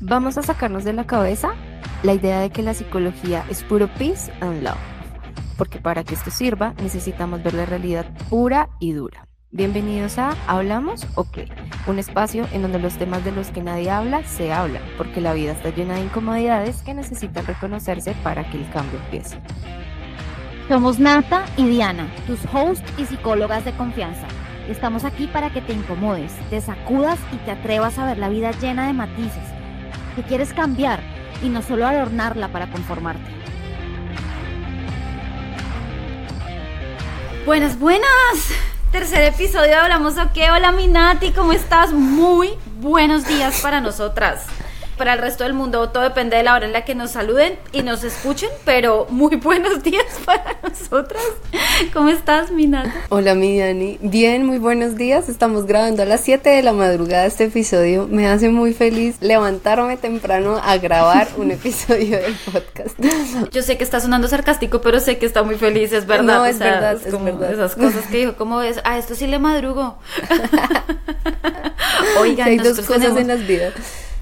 Vamos a sacarnos de la cabeza la idea de que la psicología es puro peace and love, porque para que esto sirva necesitamos ver la realidad pura y dura. Bienvenidos a Hablamos o qué, un espacio en donde los temas de los que nadie habla se hablan, porque la vida está llena de incomodidades que necesitan reconocerse para que el cambio empiece. Somos Nata y Diana, tus hosts y psicólogas de confianza. Estamos aquí para que te incomodes, te sacudas y te atrevas a ver la vida llena de matices, que quieres cambiar y no solo adornarla para conformarte. Buenas, buenas. Tercer episodio de Hablamos o qué. Hola, Minati, ¿cómo estás? Muy buenos días para nosotras para el resto del mundo todo depende de la hora en la que nos saluden y nos escuchen, pero muy buenos días para nosotras. ¿Cómo estás, Minata? Hola, mi Dani. Bien, muy buenos días. Estamos grabando a las 7 de la madrugada este episodio. Me hace muy feliz levantarme temprano a grabar un episodio del podcast. Yo sé que está sonando sarcástico, pero sé que está muy feliz, es verdad. No, es verdad, es, como verdad. Esas cosas que dijo, ¿cómo ves? A esto sí le madrugo. Oigan, hay dos cosas en las vidas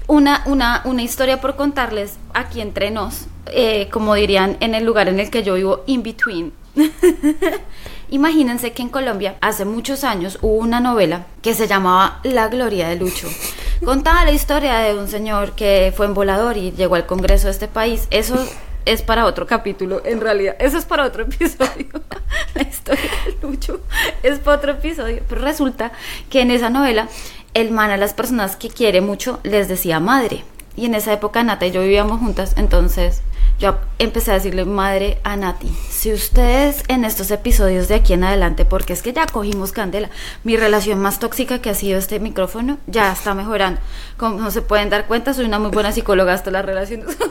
una, una, una historia por contarles aquí entre nos, eh, como dirían en el lugar en el que yo vivo, in between. Imagínense que en Colombia hace muchos años hubo una novela que se llamaba La Gloria de Lucho. Contaba la historia de un señor que fue en volador y llegó al Congreso de este país. Eso es para otro capítulo, en realidad. Eso es para otro episodio. la historia de Lucho es para otro episodio. Pero resulta que en esa novela el man a las personas que quiere mucho les decía madre. Y en esa época Nata y yo vivíamos juntas, entonces yo empecé a decirle madre a Nati, si ustedes en estos episodios de aquí en adelante, porque es que ya cogimos candela, mi relación más tóxica que ha sido este micrófono ya está mejorando. Como no se pueden dar cuenta, soy una muy buena psicóloga hasta las relaciones.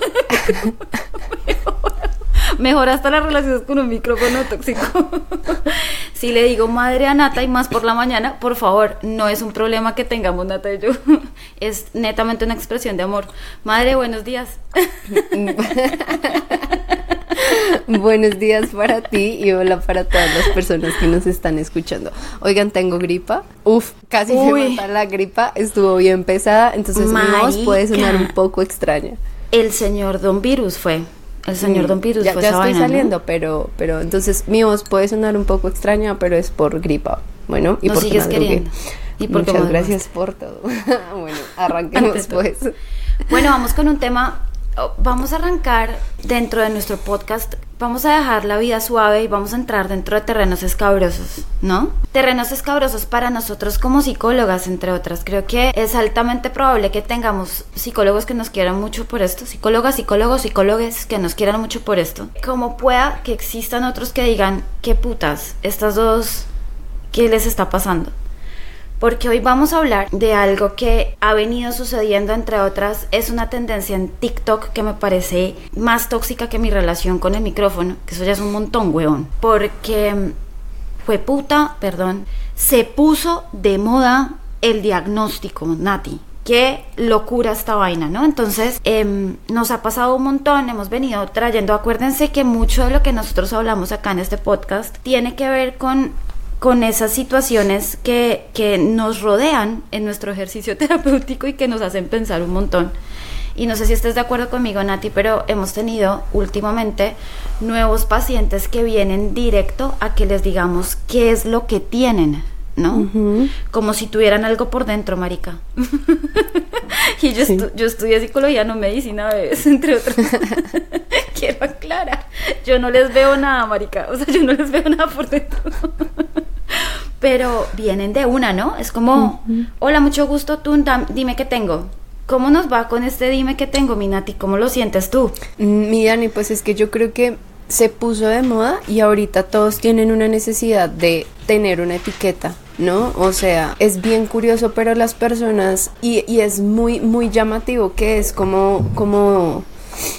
Mejor hasta las relaciones con un micrófono tóxico. si le digo madre a Nata y más por la mañana, por favor, no es un problema que tengamos Nata y yo. Es netamente una expresión de amor. Madre, buenos días. Buenos días para ti y hola para todas las personas que nos están escuchando. Oigan, tengo gripa. Uf, casi me mata la gripa. Estuvo bien pesada, entonces mi voz puede sonar un poco extraña. El señor Don Virus fue. El señor mm, Don Pirus ya, ya estoy saliendo, pero, pero entonces mi voz puede sonar un poco extraña, pero es por gripa. Bueno, y por sigues queriendo. Y Muchas gracias por todo. bueno, arranquemos pues. Bueno, vamos con un tema vamos a arrancar dentro de nuestro podcast, vamos a dejar la vida suave y vamos a entrar dentro de terrenos escabrosos, ¿no? Terrenos escabrosos para nosotros como psicólogas, entre otras. Creo que es altamente probable que tengamos psicólogos que nos quieran mucho por esto, psicólogas, psicólogos, psicólogas que nos quieran mucho por esto. Como pueda que existan otros que digan, qué putas, estas dos, ¿qué les está pasando? Porque hoy vamos a hablar de algo que ha venido sucediendo, entre otras, es una tendencia en TikTok que me parece más tóxica que mi relación con el micrófono, que eso ya es un montón, weón, porque fue puta, perdón, se puso de moda el diagnóstico, Nati. Qué locura esta vaina, ¿no? Entonces, em, nos ha pasado un montón, hemos venido trayendo, acuérdense que mucho de lo que nosotros hablamos acá en este podcast tiene que ver con con esas situaciones que, que nos rodean en nuestro ejercicio terapéutico y que nos hacen pensar un montón. Y no sé si estés de acuerdo conmigo, Nati, pero hemos tenido últimamente nuevos pacientes que vienen directo a que les digamos qué es lo que tienen, ¿no? Como si tuvieran algo por dentro, marica. y yo, yo estudié psicología, no medicina, entre otros. Quiero aclarar. Yo no les veo nada, marica. O sea, yo no les veo nada por dentro pero vienen de una, ¿no? Es como, hola, mucho gusto, tú dime qué tengo. ¿Cómo nos va con este dime qué tengo, Minati? ¿Cómo lo sientes tú? Mm, mi Dani, pues es que yo creo que se puso de moda y ahorita todos tienen una necesidad de tener una etiqueta, ¿no? O sea, es bien curioso, pero las personas, y, y es muy, muy llamativo que es como,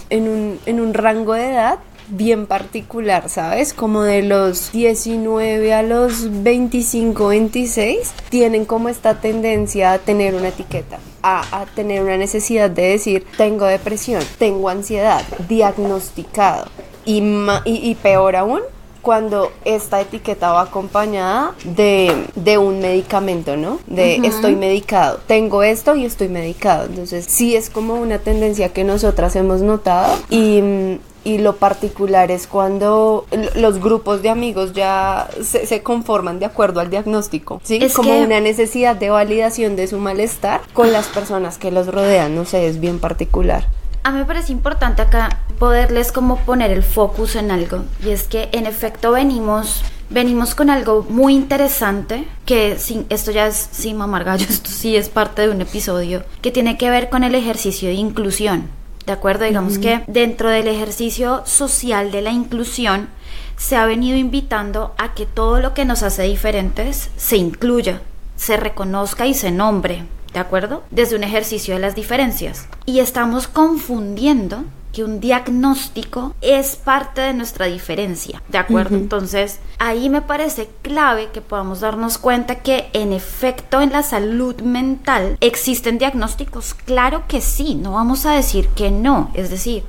en un, en un rango de edad bien particular, ¿sabes? Como de los 19 a los 25, 26, tienen como esta tendencia a tener una etiqueta. A, tener una necesidad de decir, tengo depresión, tengo ansiedad, diagnosticado. Y, y, y peor aún, cuando esta etiqueta va acompañada de, de un medicamento, ¿no? De estoy medicado, tengo esto y estoy medicado. Entonces sí es como una tendencia que nosotras hemos notado y y lo particular es cuando los grupos de amigos ya se, conforman de acuerdo al diagnóstico, ¿sí? Es como una necesidad de validación de su malestar con las personas que los rodean, no sé, es bien particular. A mí me parece importante acá poderles como poner el focus en algo y es que en efecto venimos venimos con algo muy interesante que sin, esto ya es sin mamar gallo, esto sí es parte de un episodio que tiene que ver con el ejercicio de inclusión. ¿De acuerdo? Digamos que dentro del ejercicio social de la inclusión se ha venido invitando a que todo lo que nos hace diferentes se incluya, se reconozca y se nombre. ¿De acuerdo? Desde un ejercicio de las diferencias. Y estamos confundiendo que un diagnóstico es parte de nuestra diferencia, ¿de acuerdo? Entonces, ahí me parece clave que podamos darnos cuenta que en efecto en la salud mental existen diagnósticos, claro que sí, no vamos a decir que no, es decir,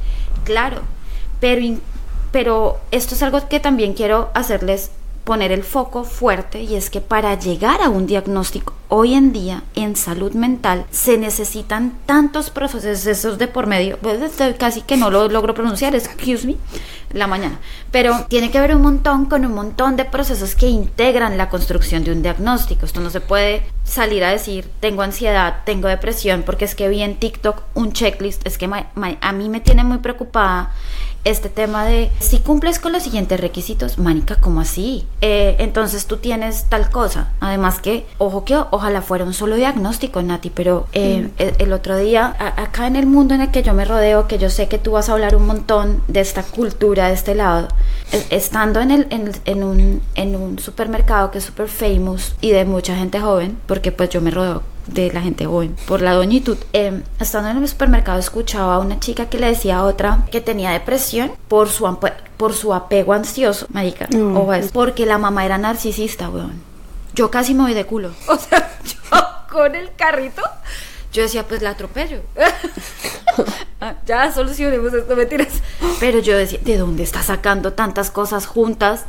claro, pero, pero esto es algo que también quiero hacerles poner el foco fuerte y es que para llegar a un diagnóstico hoy en día en salud mental se necesitan tantos procesos de por medio, pues casi que no lo logro pronunciar, excuse me, la mañana, pero tiene que ver un montón con un montón de procesos que integran la construcción de un diagnóstico. Esto no se puede salir a decir tengo ansiedad, tengo depresión, porque es que vi en TikTok un checklist, es que a mí me tiene muy preocupada este tema de si cumples con los siguientes requisitos, Mánica, ¿cómo así? Eh, entonces tú tienes tal cosa. Además que, ojo que ojalá fuera un solo diagnóstico, Nati, pero eh, mm. el, otro día, acá en el mundo en el que yo me rodeo, que yo sé que tú vas a hablar un montón de esta cultura de este lado, estando en, el, en, un, en un supermercado que es súper famous y de mucha gente joven, porque pues yo me rodeo de la gente joven por la doñitud. Eh, estando en el supermercado escuchaba a una chica que le decía a otra que tenía depresión por su, por su apego ansioso, marica, mm. o es porque la mamá era narcisista, weón. Yo casi me voy de culo. O sea, yo con el carrito, yo decía, pues la atropello. Ah, ya solucionemos esto, mentiras. Pero yo decía, ¿de dónde está sacando tantas cosas juntas?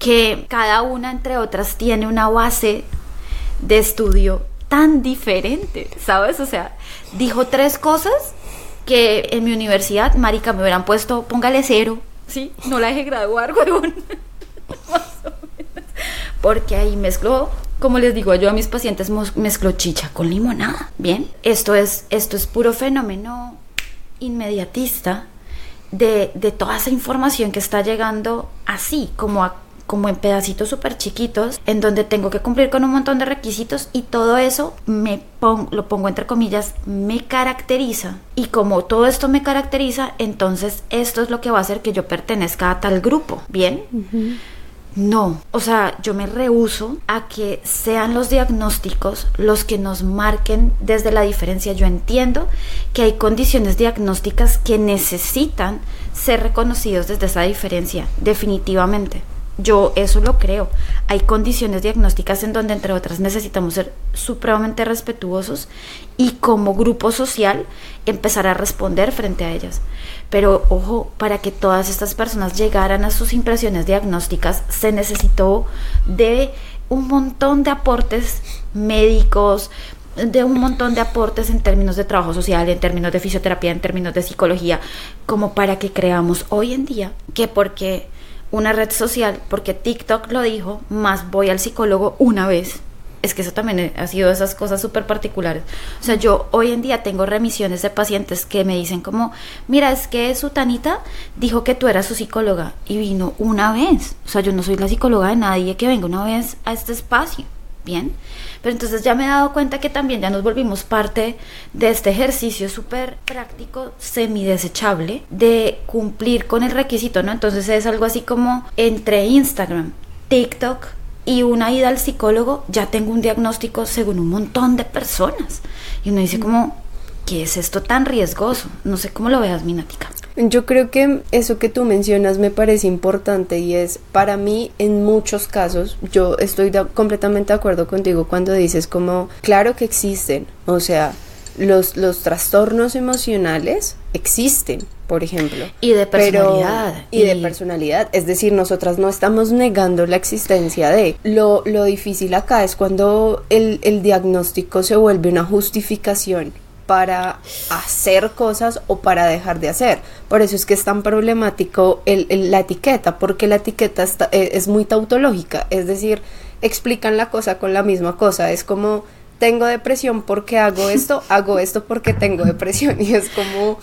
Que cada una, entre otras, tiene una base de estudio tan diferente, ¿sabes? O sea, dijo tres cosas que en mi universidad, marica, me hubieran puesto, póngale cero, ¿sí? No la dejé graduar, huevón. Porque ahí mezcló, como les digo yo a mis pacientes, mezcló chicha con limonada, ¿bien? Esto es, esto es puro fenómeno inmediatista de, de toda esa información que está llegando así, como a como en pedacitos súper chiquitos, en donde tengo que cumplir con un montón de requisitos y todo eso me lo pongo entre comillas, me caracteriza. Y como todo esto me caracteriza, entonces esto es lo que va a hacer que yo pertenezca a tal grupo, ¿bien? No, o sea, yo me rehuso a que sean los diagnósticos los que nos marquen desde la diferencia. Yo entiendo que hay condiciones diagnósticas que necesitan ser reconocidos desde esa diferencia, definitivamente. Yo eso lo creo. Hay condiciones diagnósticas en donde, entre otras, necesitamos ser supremamente respetuosos y como grupo social empezar a responder frente a ellas. Pero ojo, para que todas estas personas llegaran a sus impresiones diagnósticas, se necesitó de un montón de aportes médicos, de un montón de aportes en términos de trabajo social, en términos de fisioterapia, en términos de psicología, como para que creamos hoy en día que porque una red social, porque TikTok lo dijo, más voy al psicólogo una vez. Es que eso también ha sido esas cosas súper particulares. O sea, yo hoy en día tengo remisiones de pacientes que me dicen como, mira, es que su tanita dijo que tú eras su psicóloga y vino una vez. O sea, yo no soy la psicóloga de nadie que venga una vez a este espacio. Bien. Pero entonces ya me he dado cuenta que también ya nos volvimos parte de este ejercicio súper práctico, semidesechable, de cumplir con el requisito, ¿no? Entonces es algo así como entre Instagram, TikTok y una ida al psicólogo, ya tengo un diagnóstico según un montón de personas. Y uno dice como, ¿qué es esto tan riesgoso? No sé cómo lo veas, Minática. Yo creo que eso que tú mencionas me parece importante y es para mí en muchos casos, yo estoy completamente de acuerdo contigo cuando dices como, claro que existen, o sea, los, los trastornos emocionales existen, por ejemplo. Y de personalidad. y, de personalidad. Es decir, nosotras no estamos negando la existencia de. Lo, lo difícil acá es cuando el, el diagnóstico se vuelve una justificación para hacer cosas o para dejar de hacer. Por eso es que es tan problemático el, la etiqueta, porque la etiqueta está, es, es muy tautológica, es decir, explican la cosa con la misma cosa, es como tengo depresión porque hago esto, hago esto porque tengo depresión. Y es como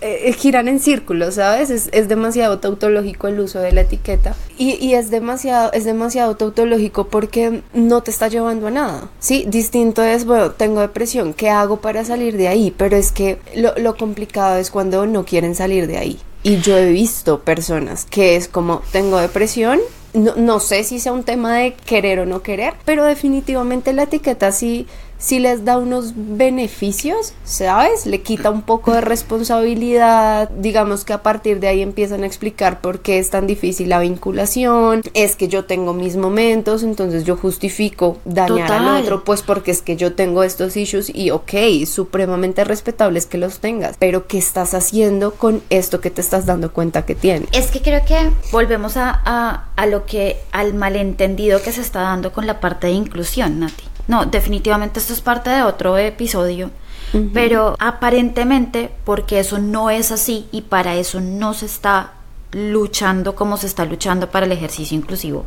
eh, eh, giran en círculos, ¿sabes? Es, es, demasiado tautológico el uso de la etiqueta y, y, es demasiado es demasiado tautológico porque no te está llevando a nada, ¿sí? Distinto es, bueno, tengo depresión, ¿qué hago para salir de ahí? Pero es que lo, lo complicado es cuando no quieren salir de ahí. Y yo he visto personas que es como, tengo depresión, no, no, sé si sea un tema de querer o no querer, pero definitivamente la etiqueta sí, sí les da unos beneficios, ¿sabes? Le quita un poco de responsabilidad, digamos que a partir de ahí empiezan a explicar por qué es tan difícil la vinculación, es que yo tengo mis momentos, entonces yo justifico dañar Total. al otro, pues porque es que yo tengo estos issues y ok, supremamente respetable es que los tengas, pero ¿qué estás haciendo con esto que te estás dando cuenta que tienes? Es que creo que volvemos a, a, a lo que, al malentendido que se está dando con la parte de inclusión, Nati. No, definitivamente esto es parte de otro episodio. Uh -huh. Pero aparentemente, porque eso no es así y para eso no se está luchando como se está luchando para el ejercicio inclusivo.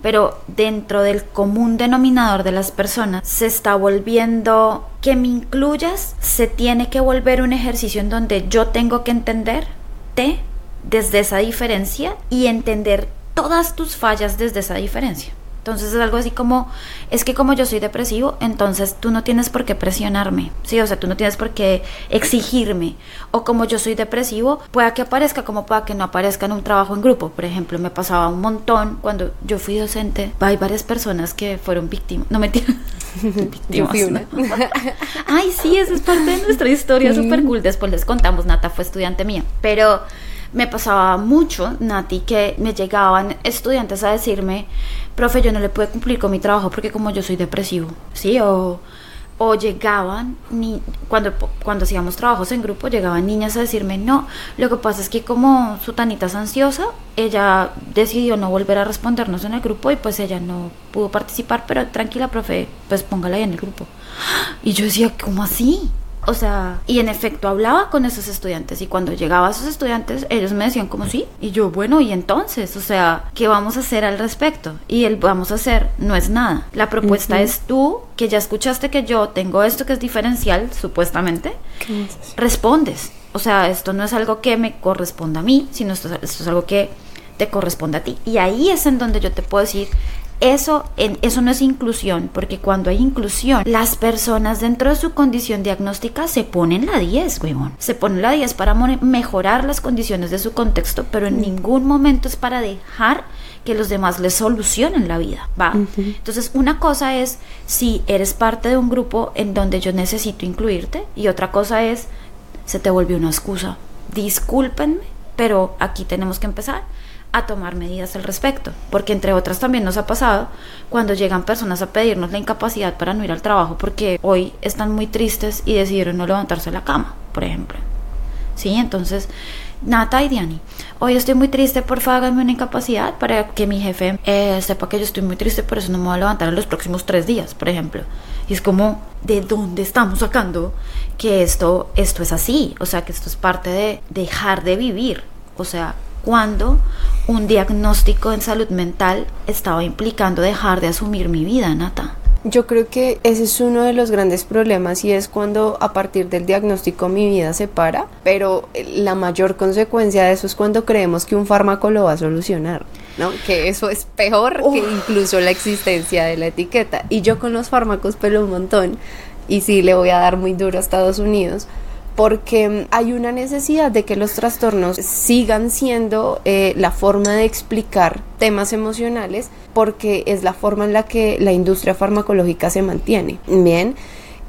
Pero dentro del común denominador de las personas se está volviendo que me incluyas, se tiene que volver un ejercicio en donde yo tengo que entenderte desde esa diferencia y entender todas tus fallas desde esa diferencia. Entonces es algo así como, es que como yo soy depresivo, entonces tú no tienes por qué presionarme, ¿sí? O sea, tú no tienes por qué exigirme. O como yo soy depresivo, pueda que aparezca como pueda que no aparezca en un trabajo en grupo. Por ejemplo, me pasaba un montón cuando yo fui docente, hay varias personas que fueron víctimas, no mentira. una. Ay, sí, eso es parte de nuestra historia, súper cool. Después les contamos, Nata fue estudiante mía. Pero me pasaba mucho, Nati, que me llegaban estudiantes a decirme, profe, yo no le puedo cumplir con mi trabajo porque como yo soy depresivo, ¿sí? O, o llegaban, ni, cuando, cuando hacíamos trabajos en grupo, llegaban niñas a decirme, no, lo que pasa es que como su tanita es ansiosa, ella decidió no volver a respondernos en el grupo y pues ella no pudo participar, pero tranquila, profe, pues póngala ahí en el grupo. Y yo decía, ¿cómo así? O sea, y en efecto hablaba con esos estudiantes y cuando llegaba a esos estudiantes ellos me decían como sí y yo bueno y entonces, o sea, ¿qué vamos a hacer al respecto? Y el vamos a hacer no es nada. La propuesta uh -huh. es tú que ya escuchaste que yo tengo esto que es diferencial supuestamente, respondes. O sea, esto no es algo que me corresponda a mí, sino esto, esto es algo que te corresponde a ti. Y ahí es en donde yo te puedo decir eso, eso no es inclusión, porque cuando hay inclusión, las personas dentro de su condición diagnóstica se ponen la 10, huevón. Se ponen la 10 para mejorar las condiciones de su contexto, pero en ningún momento es para dejar que los demás les solucionen la vida, ¿va? Uh -huh. Entonces, una cosa es si eres parte de un grupo en donde yo necesito incluirte, y otra cosa es, se te volvió una excusa. Discúlpenme, pero aquí tenemos que empezar a tomar medidas al respecto, porque entre otras también nos ha pasado cuando llegan personas a pedirnos la incapacidad para no ir al trabajo porque hoy están muy tristes y decidieron no levantarse de la cama, por ejemplo. Sí, entonces, Nata y Diani, hoy estoy muy triste, por favor háganme una incapacidad para que mi jefe eh, sepa que yo estoy muy triste, por eso no me voy a levantar en los próximos tres días, por ejemplo. Y es como, ¿de dónde estamos sacando que esto, esto es así? O sea, que esto es parte de dejar de vivir. O sea, cuando un diagnóstico en salud mental estaba implicando dejar de asumir mi vida, Nata. Yo creo que ese es uno de los grandes problemas y es cuando a partir del diagnóstico mi vida se para, pero la mayor consecuencia de eso es cuando creemos que un fármaco lo va a solucionar, ¿no? Que eso es peor Uf. que incluso la existencia de la etiqueta. Y yo con los fármacos pelo un montón y sí le voy a dar muy duro a Estados Unidos porque hay una necesidad de que los trastornos sigan siendo eh, la forma de explicar temas emocionales porque es la forma en la que la industria farmacológica se mantiene. Bien,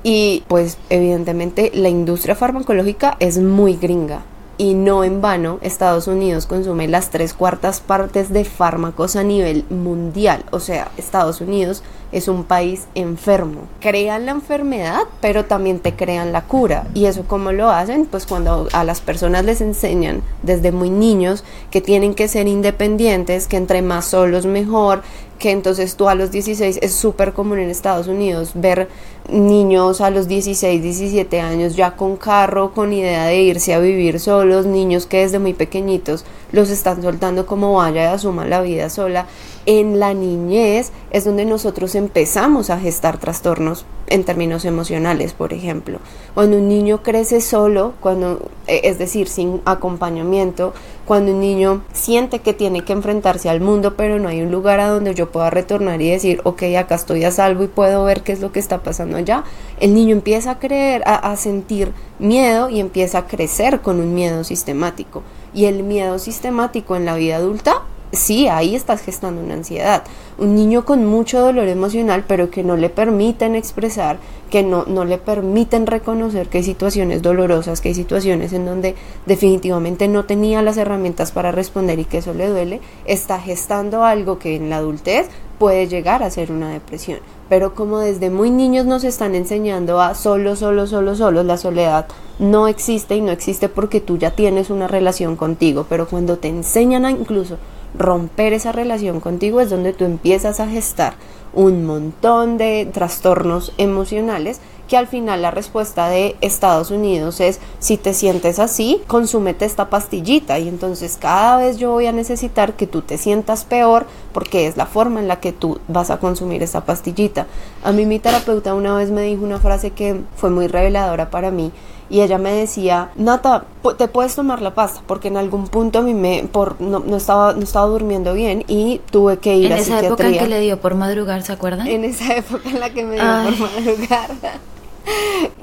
y pues evidentemente la industria farmacológica es muy gringa. Y no en vano, Estados Unidos consume las tres cuartas partes de fármacos a nivel mundial. O sea, Estados Unidos es un país enfermo. Crean la enfermedad, pero también te crean la cura. ¿Y eso cómo lo hacen? Pues cuando a las personas les enseñan desde muy niños que tienen que ser independientes, que entre más solos mejor, que entonces tú a los 16 es súper común en Estados Unidos ver niños a los 16, 17 años ya con carro, con idea de irse a vivir solos, niños que desde muy pequeñitos los están soltando como vaya y asuma la vida sola. En la niñez es donde nosotros empezamos a gestar trastornos en términos emocionales, por ejemplo. Cuando un niño crece solo, cuando, e, es decir, sin acompañamiento, cuando un niño siente que tiene que enfrentarse al mundo, pero no hay un lugar a donde yo pueda retornar y decir, ok, acá estoy a salvo y puedo ver qué es lo que está pasando allá, el niño empieza a creer, a, a sentir miedo y empieza a crecer con un miedo sistemático. Y el miedo sistemático en la vida adulta sí, ahí estás gestando una ansiedad. Un niño con mucho dolor emocional, pero que no le permiten expresar, que no, no le permiten reconocer que hay situaciones dolorosas, que hay situaciones en donde definitivamente no tenía las herramientas para responder y que eso le duele, está gestando algo que en la adultez puede llegar a ser una depresión. Pero como desde muy niños nos están enseñando a solo, solo, solo, solo, la soledad no existe y no existe porque tú ya tienes una relación contigo, pero cuando te enseñan a incluso romper esa relación contigo es donde tú empiezas a gestar un montón de trastornos emocionales que al final la respuesta de Estados Unidos es si te sientes así, consúmete esta pastillita y entonces cada vez yo voy a necesitar que tú te sientas peor porque es la forma en la que tú vas a consumir esta pastillita. A mí mi terapeuta una vez me dijo una frase que fue muy reveladora para mí y ella me decía, Nata, te puedes tomar la pasta, porque en algún punto a mí me, por, no, no, estaba, no estaba durmiendo bien y tuve que ir en a esa psiquiatría. época en que le dio por madrugar, ¿se acuerdan? En esa época en la que me dio Ay. por madrugar.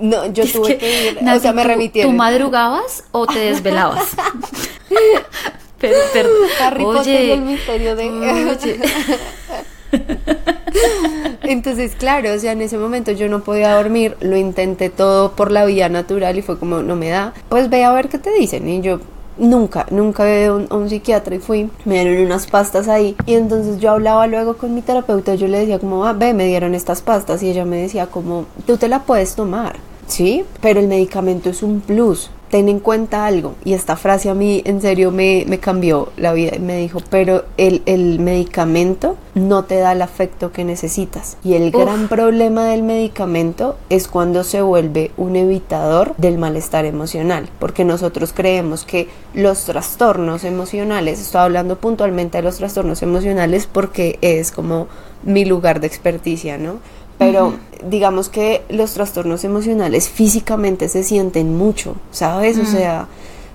No, yo Es tuve que, que, ir, o Nati, sea, me ¿tú- remitieron. ¿Tú madrugabas o te desvelabas? pero, pero, Harry Potter y oye, el misterio de... oye. Entonces, claro, o sea, en ese momento yo no podía dormir, lo intenté todo por la vía natural y fue como, no me da, pues ve a ver qué te dicen. Y yo nunca, nunca un, a un psiquiatra y fui, me dieron unas pastas ahí. Y entonces yo hablaba luego con mi terapeuta, yo le decía como, ah, ve, me dieron estas pastas y ella me decía como, tú te la puedes tomar. Sí, pero el medicamento es un plus. Ten en cuenta algo. Y esta frase a mí en serio me, me cambió la vida. Me dijo, pero el, el medicamento no te da el afecto que necesitas. Y el Uf. gran problema del medicamento es cuando se vuelve un evitador del malestar emocional. Porque nosotros creemos que los trastornos emocionales, estoy hablando puntualmente de los trastornos emocionales porque es como mi lugar de experticia, ¿no? Pero digamos que los trastornos emocionales físicamente se sienten mucho, ¿sabes? O sea,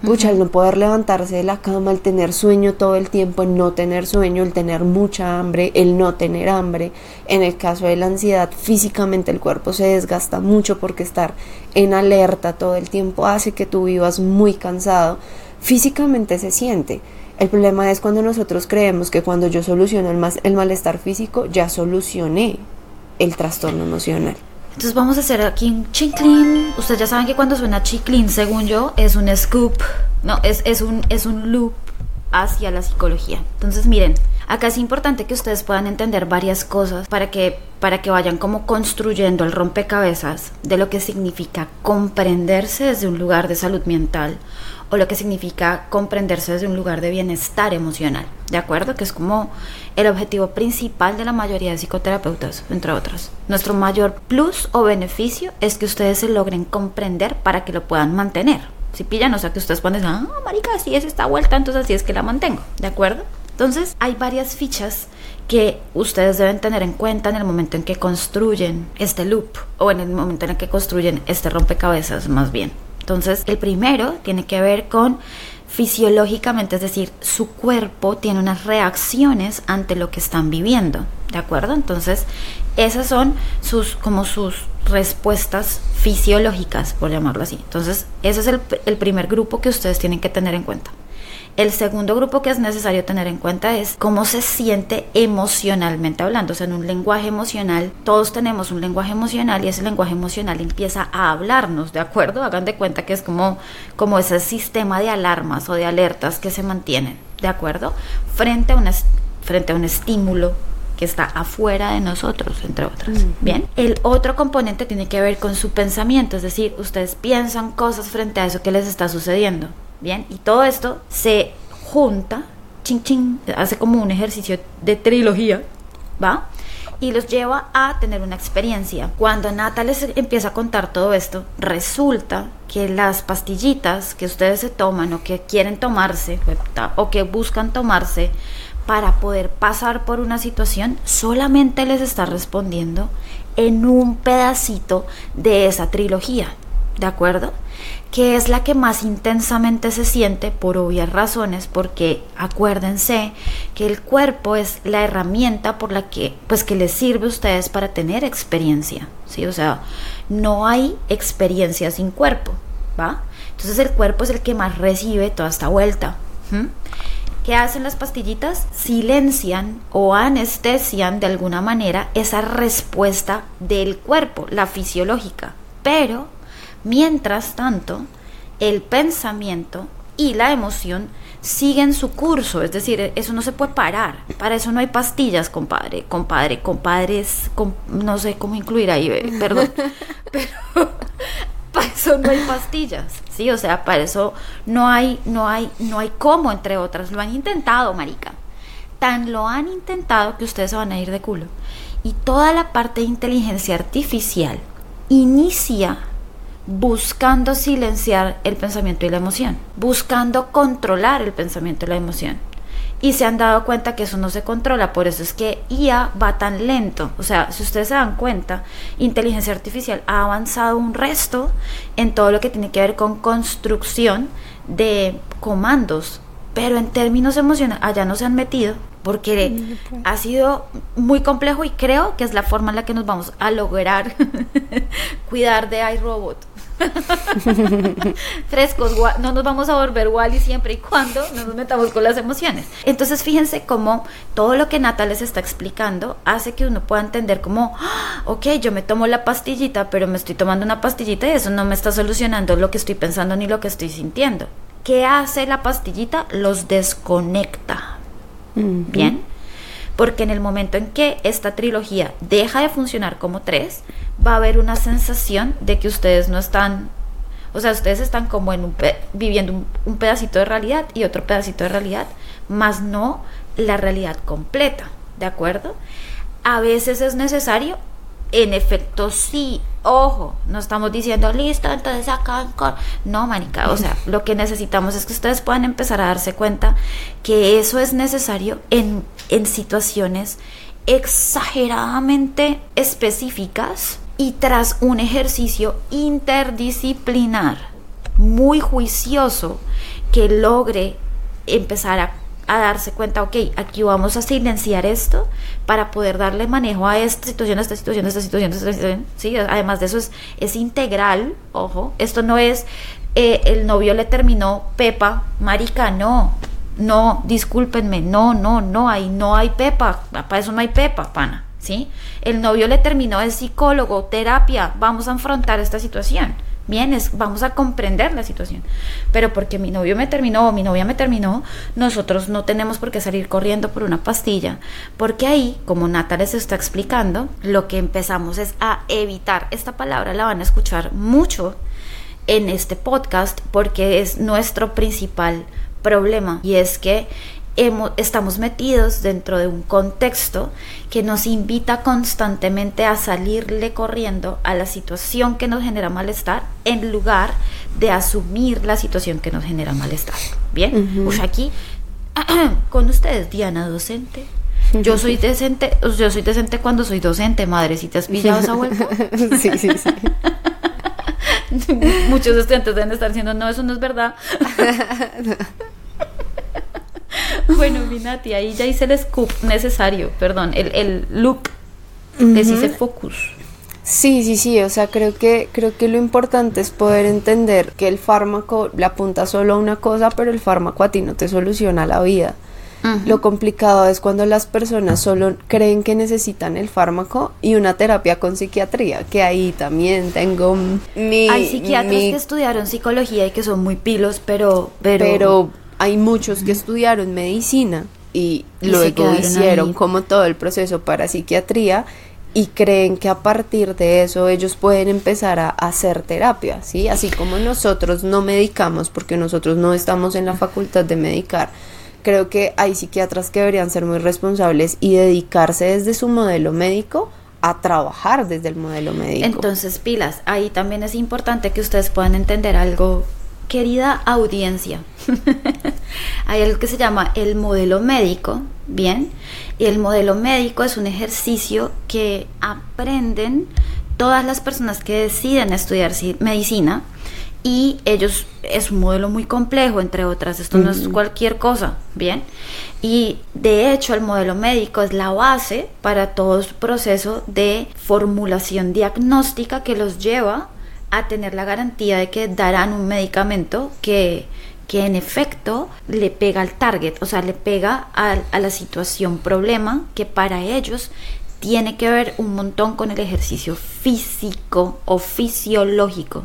pucha, el no poder levantarse de la cama, el tener sueño todo el tiempo, el no tener sueño, el tener mucha hambre, el no tener hambre. En el caso de la ansiedad, físicamente el cuerpo se desgasta mucho porque estar en alerta todo el tiempo hace que tú vivas muy cansado. Físicamente se siente. El problema es cuando nosotros creemos que cuando yo soluciono el, el malestar físico, ya solucioné el trastorno emocional. Entonces vamos a hacer aquí un chiclin. Ustedes ya saben que cuando suena chiclin, según yo, es un scoop. No, es, es, un, es un loop hacia la psicología. Entonces miren, acá es importante que ustedes puedan entender varias cosas para que, para que vayan como construyendo el rompecabezas de lo que significa comprenderse desde un lugar de salud mental o lo que significa comprenderse desde un lugar de bienestar emocional. ¿De acuerdo? Que es como el objetivo principal de la mayoría de psicoterapeutas, entre otros. Nuestro mayor plus o beneficio es que ustedes se logren comprender para que lo puedan mantener. Si pillan, o sea que ustedes decir, ah, marica, así es esta vuelta, entonces así es que la mantengo. ¿De acuerdo? Entonces, hay varias fichas que ustedes deben tener en cuenta en el momento en que construyen este loop o en el momento en el que construyen este rompecabezas más bien. Entonces, el primero tiene que ver con fisiológicamente, es decir, su cuerpo tiene unas reacciones ante lo que están viviendo, ¿de acuerdo? Entonces, esas son sus como sus respuestas fisiológicas, por llamarlo así. Entonces, ese es el, el primer grupo que ustedes tienen que tener en cuenta. El segundo grupo que es necesario tener en cuenta es cómo se siente emocionalmente hablando. O sea, en un lenguaje emocional, todos tenemos un lenguaje emocional y ese lenguaje emocional empieza a hablarnos, ¿de acuerdo? Hagan de cuenta que es como, como ese sistema de alarmas o de alertas que se mantienen, ¿de acuerdo? Frente a, una, frente a un estímulo que está afuera de nosotros, entre otras. Bien, el otro componente tiene que ver con su pensamiento, es decir, ustedes piensan cosas frente a eso que les está sucediendo. Bien, y todo esto se junta, ching ching, hace como un ejercicio de trilogía, ¿va? y los lleva a tener una experiencia. Cuando Nata les empieza a contar todo esto, resulta que las pastillitas que ustedes se toman o que quieren tomarse o que buscan tomarse para poder pasar por una situación solamente les está respondiendo en un pedacito de esa trilogía. ¿De acuerdo? Que es la que más intensamente se siente por obvias razones, porque acuérdense que el cuerpo es la herramienta por la que pues que les sirve a ustedes para tener experiencia, ¿sí? O sea, no hay experiencia sin cuerpo, ¿va? Entonces el cuerpo es el que más recibe toda esta vuelta. ¿Qué hacen las pastillitas? Silencian o anestesian de alguna manera esa respuesta del cuerpo, la fisiológica. Pero Mientras tanto, el pensamiento y la emoción siguen su curso, es decir, eso no se puede parar. Para eso no hay pastillas, compadre, compadre, compadres, no sé cómo incluir ahí, eh, perdón, pero para eso no hay pastillas, sí, o sea, para eso no hay, no hay, no hay cómo, entre otras. Lo han intentado, marica. Tan lo han intentado que ustedes se van a ir de culo. Y toda la parte de inteligencia artificial inicia buscando silenciar el pensamiento y la emoción, buscando controlar el pensamiento y la emoción. Y se han dado cuenta que eso no se controla, por eso es que IA va tan lento. O sea, si ustedes se dan cuenta, inteligencia artificial ha avanzado un resto en todo lo que tiene que ver con construcción de comandos, pero en términos emocionales allá no se han metido porque ha sido muy complejo y creo que es la forma en la que nos vamos a lograr cuidar de iRobot. frescos, no nos vamos a volver Wally siempre y cuando no nos metamos con las emociones. Entonces fíjense cómo todo lo que Nata les está explicando hace que uno pueda entender como, ah, ok, yo me tomo la pastillita, pero me estoy tomando una pastillita y eso no me está solucionando lo que estoy pensando ni lo que estoy sintiendo. ¿Qué hace la pastillita? Los desconecta. Bien porque en el momento en que esta trilogía deja de funcionar como tres, va a haber una sensación de que ustedes no están, o sea, ustedes están como en un viviendo un, pedacito de realidad y otro pedacito de realidad, más no la realidad completa, ¿de acuerdo? A veces es necesario, en efecto sí, ojo, no estamos diciendo listo, entonces acá, no, manica, o sea, lo que necesitamos es que ustedes puedan empezar a darse cuenta que eso es necesario en, en situaciones exageradamente específicas y tras un ejercicio interdisciplinar muy juicioso que logre empezar a, darse cuenta, ok, aquí vamos a silenciar esto para poder darle manejo a esta situación, a esta situación, a esta situación, a esta situación. ¿sí? Además de eso es, es integral, ojo, esto no es eh, el novio le terminó Pepa, marica, no, no, discúlpenme, no, no, no hay, no hay Pepa, para eso no hay Pepa, pana. ¿Sí? El novio le terminó el psicólogo, terapia, vamos a afrontar esta situación. Bien, vamos a comprender la situación. Pero porque mi novio me terminó o mi novia me terminó, nosotros no tenemos por qué salir corriendo por una pastilla. Porque ahí, como Nata les está explicando, lo que empezamos es a evitar. Esta palabra la van a escuchar mucho en este podcast porque es nuestro principal problema. Y es que estamos metidos dentro de un contexto que nos invita constantemente a salirle corriendo a la situación que nos genera malestar en lugar de asumir la situación que nos genera malestar. Bien, pues aquí con ustedes, Diana, docente. Yo soy decente, yo soy decente cuando soy docente, madre, si te has pillado esa vuelta. sí, sí, sí. Muchos estudiantes deben estar diciendo, no, eso no es verdad. Bueno, Minati, ahí ya hice el scoop necesario, perdón, el, el loop, les focus. Sí, sí, sí, o sea, creo que, creo que lo importante es poder entender que el fármaco le apunta solo a una cosa, pero el fármaco a ti no te soluciona la vida. Lo complicado es cuando las personas solo creen que necesitan el fármaco y una terapia con psiquiatría, que ahí también tengo mi... Hay psiquiatras que estudiaron psicología y que son muy pilos, pero... Pero, pero hay muchos que estudiaron medicina y, luego hicieron como todo el proceso para psiquiatría y creen que a partir de eso ellos pueden empezar a hacer terapia, ¿sí? Así como nosotros no medicamos porque nosotros no estamos en la facultad de medicar. Creo que hay psiquiatras que deberían ser muy responsables y dedicarse desde su modelo médico a trabajar desde el modelo médico. Entonces, pilas, ahí también es importante que ustedes puedan entender algo, querida audiencia. Hay algo que se llama el modelo médico, ¿bien? Y el modelo médico es un ejercicio que aprenden todas las personas que deciden estudiar medicina y ellos es un modelo muy complejo entre otras esto no es cualquier cosa bien y de hecho el modelo médico es la base para todo su proceso de formulación diagnóstica que los lleva a tener la garantía de que darán un medicamento que que en efecto le pega al target, o sea, le pega a, la situación problema que para ellos tiene que ver un montón con el ejercicio físico o fisiológico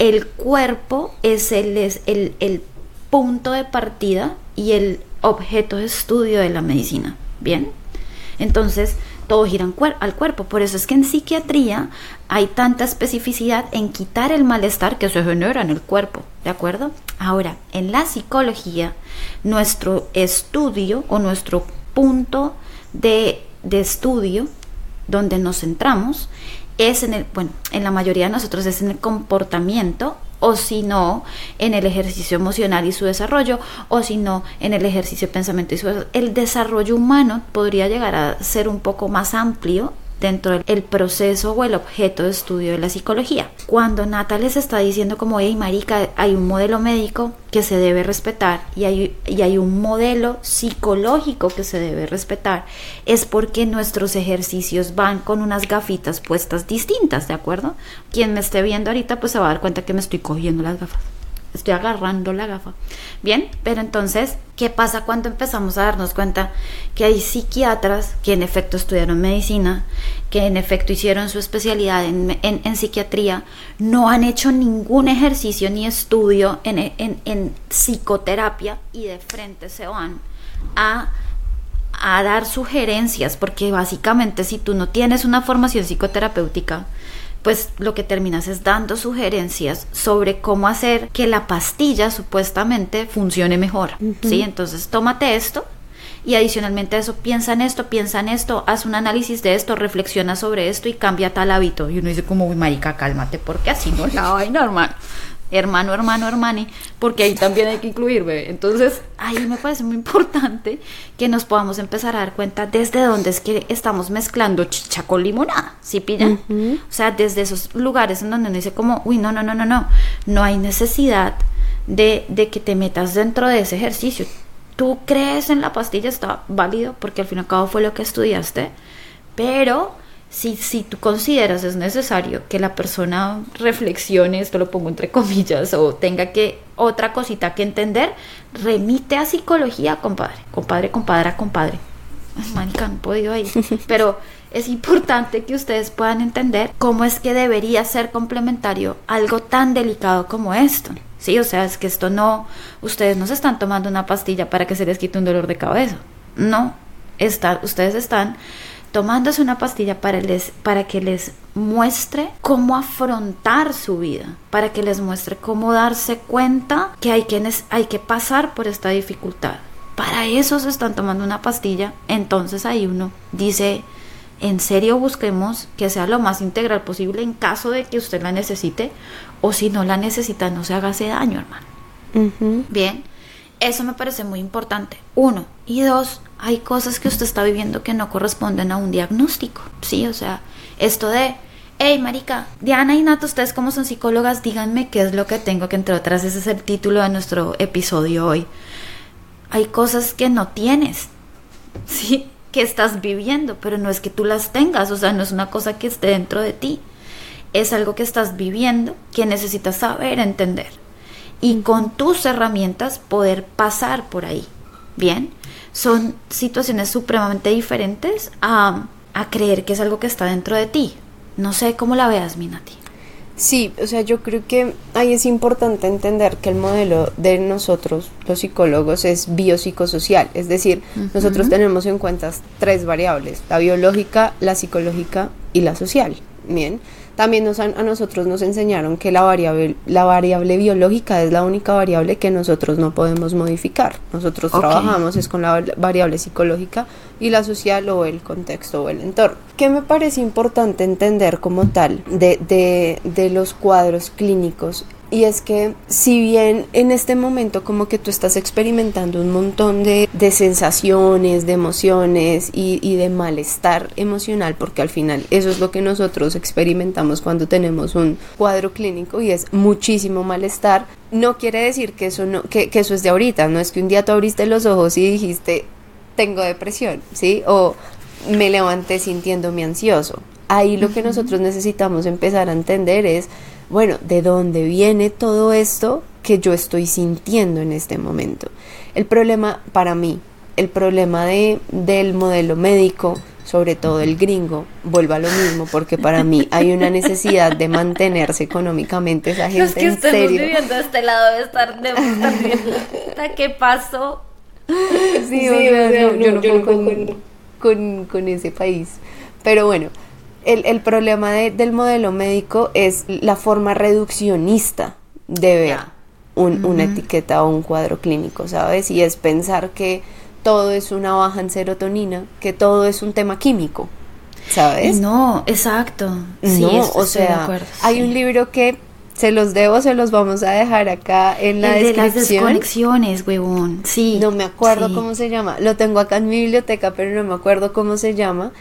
el cuerpo es el, punto de partida y el objeto de estudio de la medicina. Bien, entonces todo gira al cuerpo. Por eso es que en psiquiatría hay tanta especificidad en quitar el malestar que se genera en el cuerpo. ¿De acuerdo? Ahora, en la psicología, nuestro estudio o nuestro punto de, de estudio donde nos centramos es en el, bueno, en la mayoría de nosotros es en el comportamiento o si no en el ejercicio emocional y su desarrollo, o si no en el ejercicio de pensamiento y su desarrollo. El desarrollo humano podría llegar a ser un poco más amplio dentro del proceso o el objeto de estudio de la psicología. Cuando Nata les está diciendo como, hey marica, hay un modelo médico que se debe respetar y hay, y hay un modelo psicológico que se debe respetar, es porque nuestros ejercicios van con unas gafitas puestas distintas, ¿de acuerdo? Quien me esté viendo ahorita pues se va a dar cuenta que me estoy cogiendo las gafas estoy agarrando la gafa. Bien, pero entonces, ¿qué pasa cuando empezamos a darnos cuenta que hay psiquiatras que en efecto estudiaron medicina, que en efecto hicieron su especialidad en, psiquiatría, no han hecho ningún ejercicio ni estudio en, en, psicoterapia y de frente se van a a dar sugerencias, porque básicamente si tú no tienes una formación psicoterapéutica, pues lo que terminas es dando sugerencias sobre cómo hacer que la pastilla supuestamente funcione mejor, ¿sí? Entonces, tómate esto y adicionalmente a eso piensa en esto, piensa en esto, haz un análisis de esto, reflexiona sobre esto y cambia tal hábito. Y uno dice como, uy, marica, cálmate, porque así no la vaina, hermano hermano, hermano, hermani, porque ahí también hay que incluir, bebé. Entonces, ahí me parece muy importante que nos podamos empezar a dar cuenta desde dónde es que estamos mezclando chicha con limonada, ¿sí pillan? O sea, desde esos lugares en donde uno dice como, uy, no, no, no, no, no, no hay necesidad de, de que te metas dentro de ese ejercicio. Tú crees en la pastilla, está válido, porque al fin y al cabo fue lo que estudiaste, pero si, si tú consideras es necesario que la persona reflexione, esto lo pongo entre comillas, o tenga que otra cosita que entender, remite a psicología, compadre, compadre, compadre, compadre. Manica, no he podido ahí. Pero es importante que ustedes puedan entender cómo es que debería ser complementario algo tan delicado como esto. Sí, o sea, es que esto no, ustedes no se están tomando una pastilla para que se les quite un dolor de cabeza. No, está, ustedes están tomándose una pastilla para, les, para que les muestre cómo afrontar su vida, para que les muestre cómo darse cuenta que hay que, hay que pasar por esta dificultad. Para eso se están tomando una pastilla, entonces ahí uno dice, en serio busquemos que sea lo más integral posible en caso de que usted la necesite o si no la necesita no se haga ese daño, hermano. Bien, eso me parece muy importante. Uno. Y dos, hay cosas que usted está viviendo que no corresponden a un diagnóstico. Sí, o sea, esto de, hey, marica, Diana y Nato, ustedes como son psicólogas, díganme qué es lo que tengo, que entre otras ese es el título de nuestro episodio hoy. Hay cosas que no tienes, sí, que estás viviendo, pero no es que tú las tengas, o sea, no es una cosa que esté dentro de ti. Es algo que estás viviendo, que necesitas saber entender y con tus herramientas poder pasar por ahí. Bien, son situaciones supremamente diferentes a, creer que es algo que está dentro de ti. No sé cómo la veas, Minati. Sí, o sea, yo creo que ahí es importante entender que el modelo de nosotros, los psicólogos, es biopsicosocial, es decir, nosotros tenemos en cuenta tres variables, la biológica, la psicológica y la social. Bien, también nos a nosotros nos enseñaron que la variable, la variable biológica es la única variable que nosotros no podemos modificar. Nosotros trabajamos es con la variable psicológica y la social o el contexto o el entorno. ¿Qué me parece importante entender como tal de, de, de los cuadros clínicos y es que si bien en este momento como que tú estás experimentando un montón de, de sensaciones, de emociones y, y, de malestar emocional, porque al final eso es lo que nosotros experimentamos cuando tenemos un cuadro clínico y es muchísimo malestar, no quiere decir que eso, no, que, que eso es de ahorita, no es que un día tú abriste los ojos y dijiste tengo depresión, ¿sí? O me levanté sintiéndome ansioso. Ahí lo que nosotros necesitamos empezar a entender es bueno, ¿de dónde viene todo esto que yo estoy sintiendo en este momento? El problema para mí, el problema de, del modelo médico, sobre todo el gringo, vuelva a lo mismo, porque para mí hay una necesidad de mantenerse económicamente esa gente Los que en estemos serio. viviendo de este lado de estar, de estar ¿qué pasó? Sí, o sea, no, yo no puedo con, con, con ese país. Pero bueno, el, el problema de, del modelo médico es la forma reduccionista de ver un- una etiqueta o un cuadro clínico, ¿sabes? Y es pensar que todo es una baja en serotonina, que todo es un tema químico, ¿sabes? No, exacto. Sí, No, o de sea, acuerdo, hay sí. un libro que se los debo, se los vamos a dejar acá en la El de las descripción. desconexiones, huevón. Sí. No me acuerdo sí. cómo se llama. Lo tengo acá en mi biblioteca, pero no me acuerdo cómo se llama.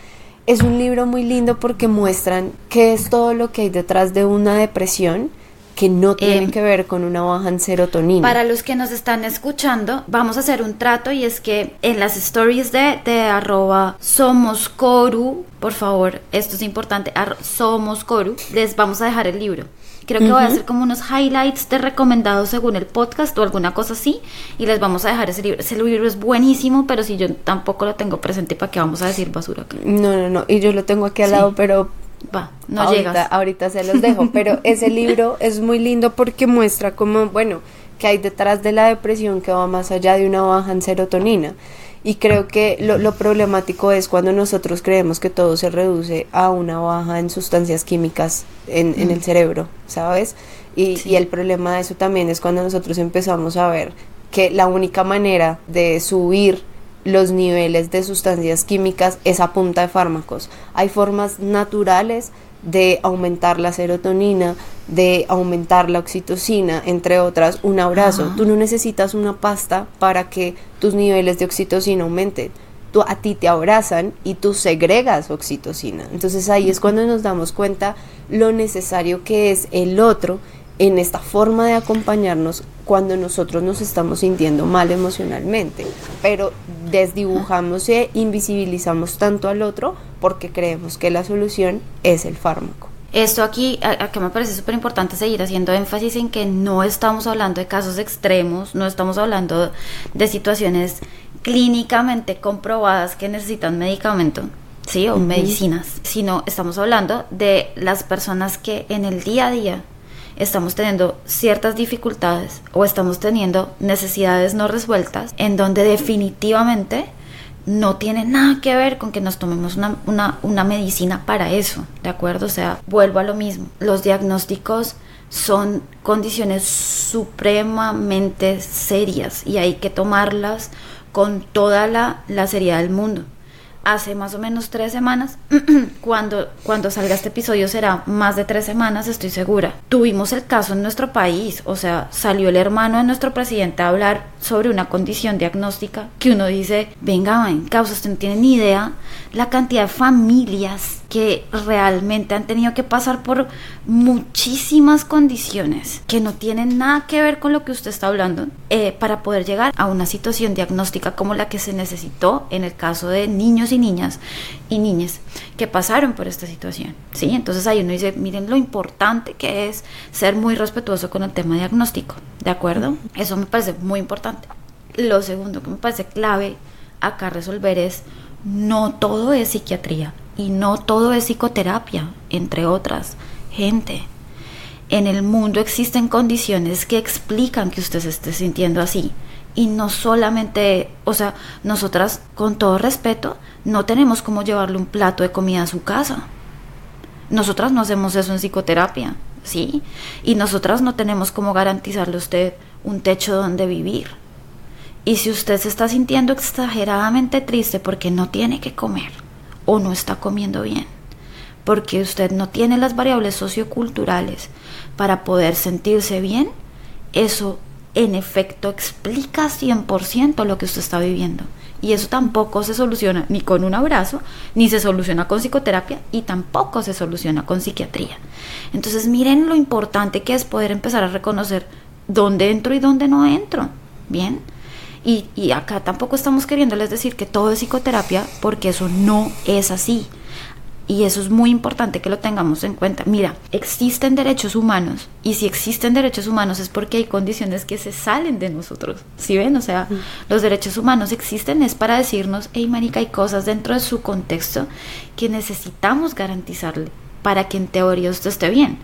Es un libro muy lindo porque muestran qué es todo lo que hay detrás de una depresión que no tiene Em, que ver con una baja en serotonina. Para los que nos están escuchando, vamos a hacer un trato y es que en las stories de, de arroba somos coru, por favor, esto es importante, somos coru, les vamos a dejar el libro. Creo que voy a hacer como unos highlights de recomendados según el podcast o alguna cosa así y les vamos a dejar ese libro. Ese libro es buenísimo, pero si yo tampoco lo tengo presente, ¿para qué vamos a decir basura acá? No, no, no. Y yo lo tengo aquí al Sí. lado, pero Va, no ahorita, llegas. ahorita se los dejo. Pero ese libro es muy lindo porque muestra como, bueno, que hay detrás de la depresión que va más allá de una baja en serotonina. Y creo que lo, lo problemático es cuando nosotros creemos que todo se reduce a una baja en sustancias químicas en, en el cerebro, ¿sabes? Y, Sí. y el problema de eso también es cuando nosotros empezamos a ver que la única manera de subir los niveles de sustancias químicas es a punta de fármacos. Hay formas naturales de aumentar la serotonina, de aumentar la oxitocina, entre otras, un abrazo. Ajá. Tú no necesitas una pasta para que tus niveles de oxitocina aumenten. Tú, a ti te abrazan y tú segregas oxitocina. Entonces ahí es cuando nos damos cuenta lo necesario que es el otro en esta forma de acompañarnos cuando nosotros nos estamos sintiendo mal emocionalmente, pero desdibujamos e invisibilizamos tanto al otro porque creemos que la solución es el fármaco. Esto aquí, a- acá me parece súper importante seguir haciendo énfasis en que no estamos hablando de casos extremos, no estamos hablando de situaciones clínicamente comprobadas que necesitan medicamento, ¿sí? O medicinas, sino estamos hablando de las personas que en el día a día estamos teniendo ciertas dificultades o estamos teniendo necesidades no resueltas en donde definitivamente no tiene nada que ver con que nos tomemos una, una, una medicina para eso, ¿de acuerdo? O sea, vuelvo a lo mismo. Los diagnósticos son condiciones supremamente serias y hay que tomarlas con toda la, la seriedad del mundo. Hace más o menos tres semanas, cuando, cuando salga este episodio será más de tres semanas, estoy segura. Tuvimos el caso en nuestro país, o sea, salió el hermano de nuestro presidente a hablar sobre una condición diagnóstica que uno dice, venga, en causa, usted no tiene ni idea la cantidad de familias que realmente han tenido que pasar por muchísimas condiciones que no tienen nada que ver con lo que usted está hablando eh, para poder llegar a una situación diagnóstica como la que se necesitó en el caso de niños y niñas y niñas que pasaron por esta situación. ¿sí? Entonces ahí uno dice, miren lo importante que es ser muy respetuoso con el tema diagnóstico, ¿de acuerdo? Eso me parece muy importante. Lo segundo que me parece clave acá resolver es no todo es psiquiatría y no todo es psicoterapia, entre otras. Gente, en el mundo existen condiciones que explican que usted se esté sintiendo así. Y no solamente, o sea, nosotras, con todo respeto, no tenemos como llevarle un plato de comida a su casa. Nosotras no hacemos eso en psicoterapia, ¿sí? Y nosotras no tenemos como garantizarle a usted un techo donde vivir. Y si usted se está sintiendo exageradamente triste porque no tiene que comer o no está comiendo bien, porque usted no tiene las variables socioculturales para poder sentirse bien, eso en efecto explica 100% lo que usted está viviendo. Y eso tampoco se soluciona ni con un abrazo, ni se soluciona con psicoterapia y tampoco se soluciona con psiquiatría. Entonces miren lo importante que es poder empezar a reconocer dónde entro y dónde no entro. Bien. Y, y acá tampoco estamos queriéndoles decir que todo es psicoterapia porque eso no es así. Y eso es muy importante que lo tengamos en cuenta. Mira, existen derechos humanos y si existen derechos humanos es porque hay condiciones que se salen de nosotros. ¿Sí ven? O sea, los derechos humanos existen es para decirnos, hey, marica, hay cosas dentro de su contexto que necesitamos garantizarle para que en teoría usted esté bien.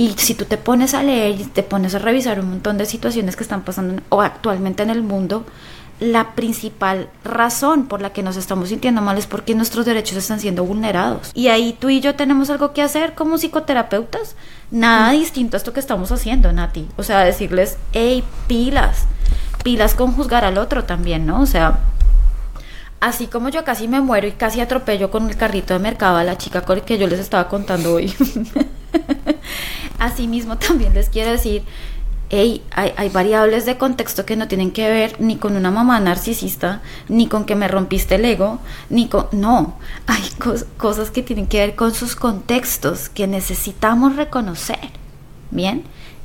Y si tú te pones a leer y te pones a revisar un montón de situaciones que están pasando o actualmente en el mundo, la principal razón por la que nos estamos sintiendo mal es porque nuestros derechos están siendo vulnerados. Y ahí tú y yo tenemos algo que hacer como psicoterapeutas. Nada distinto a esto que estamos haciendo, Nati. O sea, decirles, hey, pilas. Pilas con juzgar al otro también, ¿no? O sea, así como yo casi me muero y casi atropello con el carrito de mercado a la chica con que yo les estaba contando hoy. Asimismo también les quiero decir hey, hay, variables de contexto que no tienen que ver ni con una mamá narcisista, ni con que me rompiste el ego, ni con... No, hay cosas que tienen que ver con sus contextos que necesitamos reconocer, ¿bien?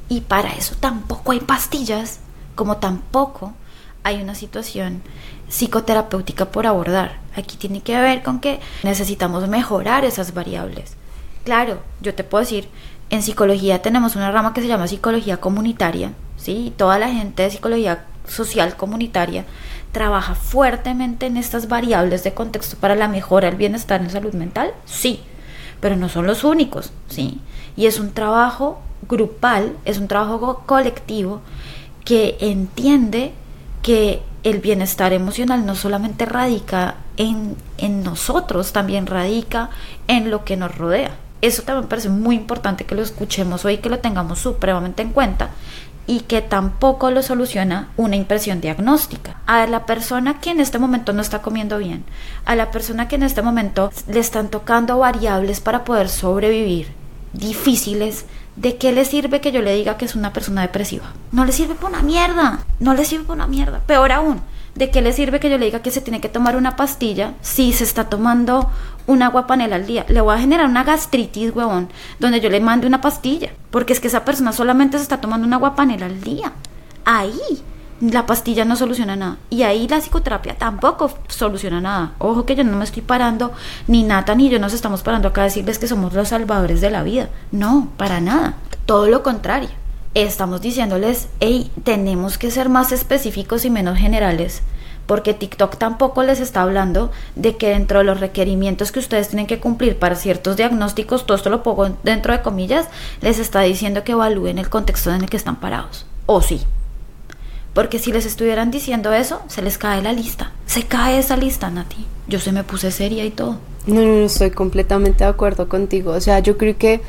Y para eso tampoco hay pastillas, como tampoco hay una situación psicoterapéutica por abordar. Aquí tiene que ver con que necesitamos mejorar esas variables. Claro, yo te puedo decir, en psicología tenemos una rama que se llama psicología comunitaria, ¿sí? Toda la gente de psicología social comunitaria trabaja fuertemente en estas variables de contexto para la mejora del bienestar en salud mental, sí, pero no son los únicos, ¿sí? Y es un trabajo grupal, es un trabajo colectivo que entiende que el bienestar emocional no solamente radica en, en nosotros, también radica en lo que nos rodea. Eso también parece muy importante que lo escuchemos hoy, que lo tengamos supremamente en cuenta y que tampoco lo soluciona una impresión diagnóstica. A la persona que en este momento no está comiendo bien, a la persona que en este momento le están tocando variables para poder sobrevivir, difíciles, ¿de qué le sirve que yo le diga que es una persona depresiva? No le sirve por una mierda, no le sirve por una mierda. Peor aún, ¿de qué le sirve que yo le diga que se tiene que tomar una pastilla si se está tomando un agua panela al día? Le voy a generar una gastritis, huevón, donde yo le mande una pastilla, porque es que esa persona solamente se está tomando un agua panela al día. Ahí la pastilla no soluciona nada. Y ahí la psicoterapia tampoco soluciona nada. Ojo que yo no me estoy parando, ni Nata ni yo nos estamos parando acá a decirles que somos los salvadores de la vida. No, para nada. Todo lo contrario estamos diciéndoles, hey, tenemos que ser más específicos y menos generales, porque TikTok tampoco les está hablando de que dentro de los requerimientos que ustedes tienen que cumplir para ciertos diagnósticos, todo esto lo pongo dentro de comillas, les está diciendo que evalúen el contexto en el que están parados. O sí. Porque si les estuvieran diciendo eso, se les cae la lista. Se cae esa lista, Nati. Yo se me puse seria y todo. No, no, no, estoy completamente de acuerdo contigo. O sea, yo creo que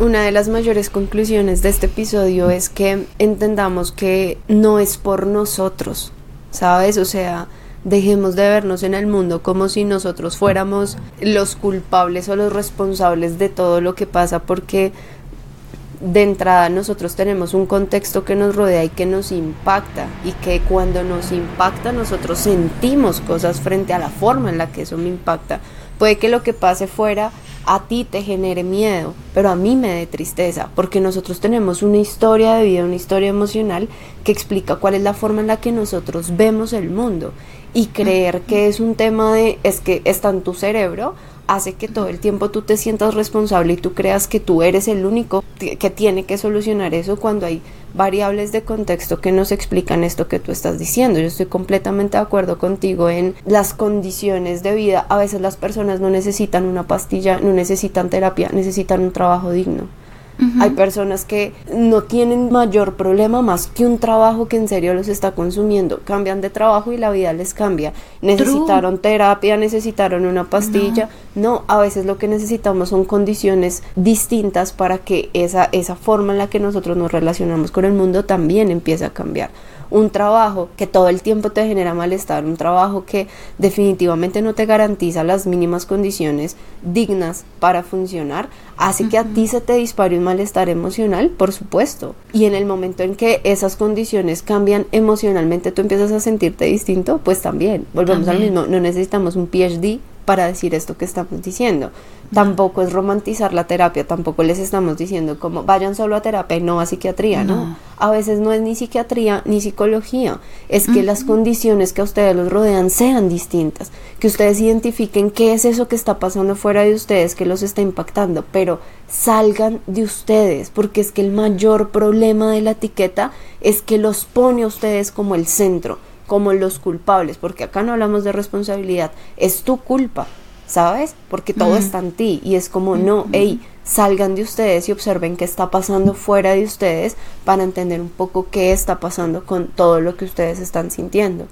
una de las mayores conclusiones de este episodio es que entendamos que no es por nosotros, ¿sabes? O sea, dejemos de vernos en el mundo como si nosotros fuéramos los culpables o los responsables de todo lo que pasa porque de entrada nosotros tenemos un contexto que nos rodea y que nos impacta y que cuando nos impacta nosotros sentimos cosas frente a la forma en la que eso me impacta. Puede que lo que pase fuera a ti te genere miedo, pero a mí me dé tristeza, porque nosotros tenemos una historia de vida, una historia emocional que explica cuál es la forma en la que nosotros vemos el mundo. Y creer que es un tema de, es que está en tu cerebro, hace que todo el tiempo tú te sientas responsable y tú creas que tú eres el único que tiene que solucionar eso cuando hay variables de contexto que nos explican esto que tú estás diciendo. Yo estoy completamente de acuerdo contigo en las condiciones de vida. A veces las personas no necesitan una pastilla, no necesitan terapia, necesitan un trabajo digno. Hay personas que no tienen mayor problema más que un trabajo que en serio los está consumiendo. Cambian de trabajo y la vida les cambia. Necesitaron terapia, necesitaron una pastilla. No. a veces lo que necesitamos son condiciones distintas para que esa, esa forma en la que nosotros nos relacionamos con el mundo también empiece a cambiar un trabajo que todo el tiempo te genera malestar, un trabajo que definitivamente no te garantiza las mínimas condiciones dignas para funcionar, hace que a ti se te dispare un malestar emocional, por supuesto. Y en el momento en que esas condiciones cambian emocionalmente, tú empiezas a sentirte distinto, pues también, volvemos al mismo, no necesitamos un PhD para decir esto que estamos diciendo. Tampoco es romantizar la terapia, tampoco les estamos diciendo como vayan solo a terapia y no a psiquiatría, ¿no? A veces no es ni psiquiatría ni psicología, es que las condiciones que a ustedes los rodean sean distintas, que ustedes identifiquen qué es eso que está pasando fuera de ustedes, que los está impactando, pero salgan de ustedes, porque es que el mayor problema de la etiqueta es que los pone a ustedes como el centro como los culpables, porque acá no hablamos de responsabilidad, es tu culpa, ¿sabes? Porque todo está en ti. Y es como, no, hey, salgan de ustedes y observen qué está pasando fuera de ustedes para entender un poco qué está pasando con todo lo que ustedes están sintiendo.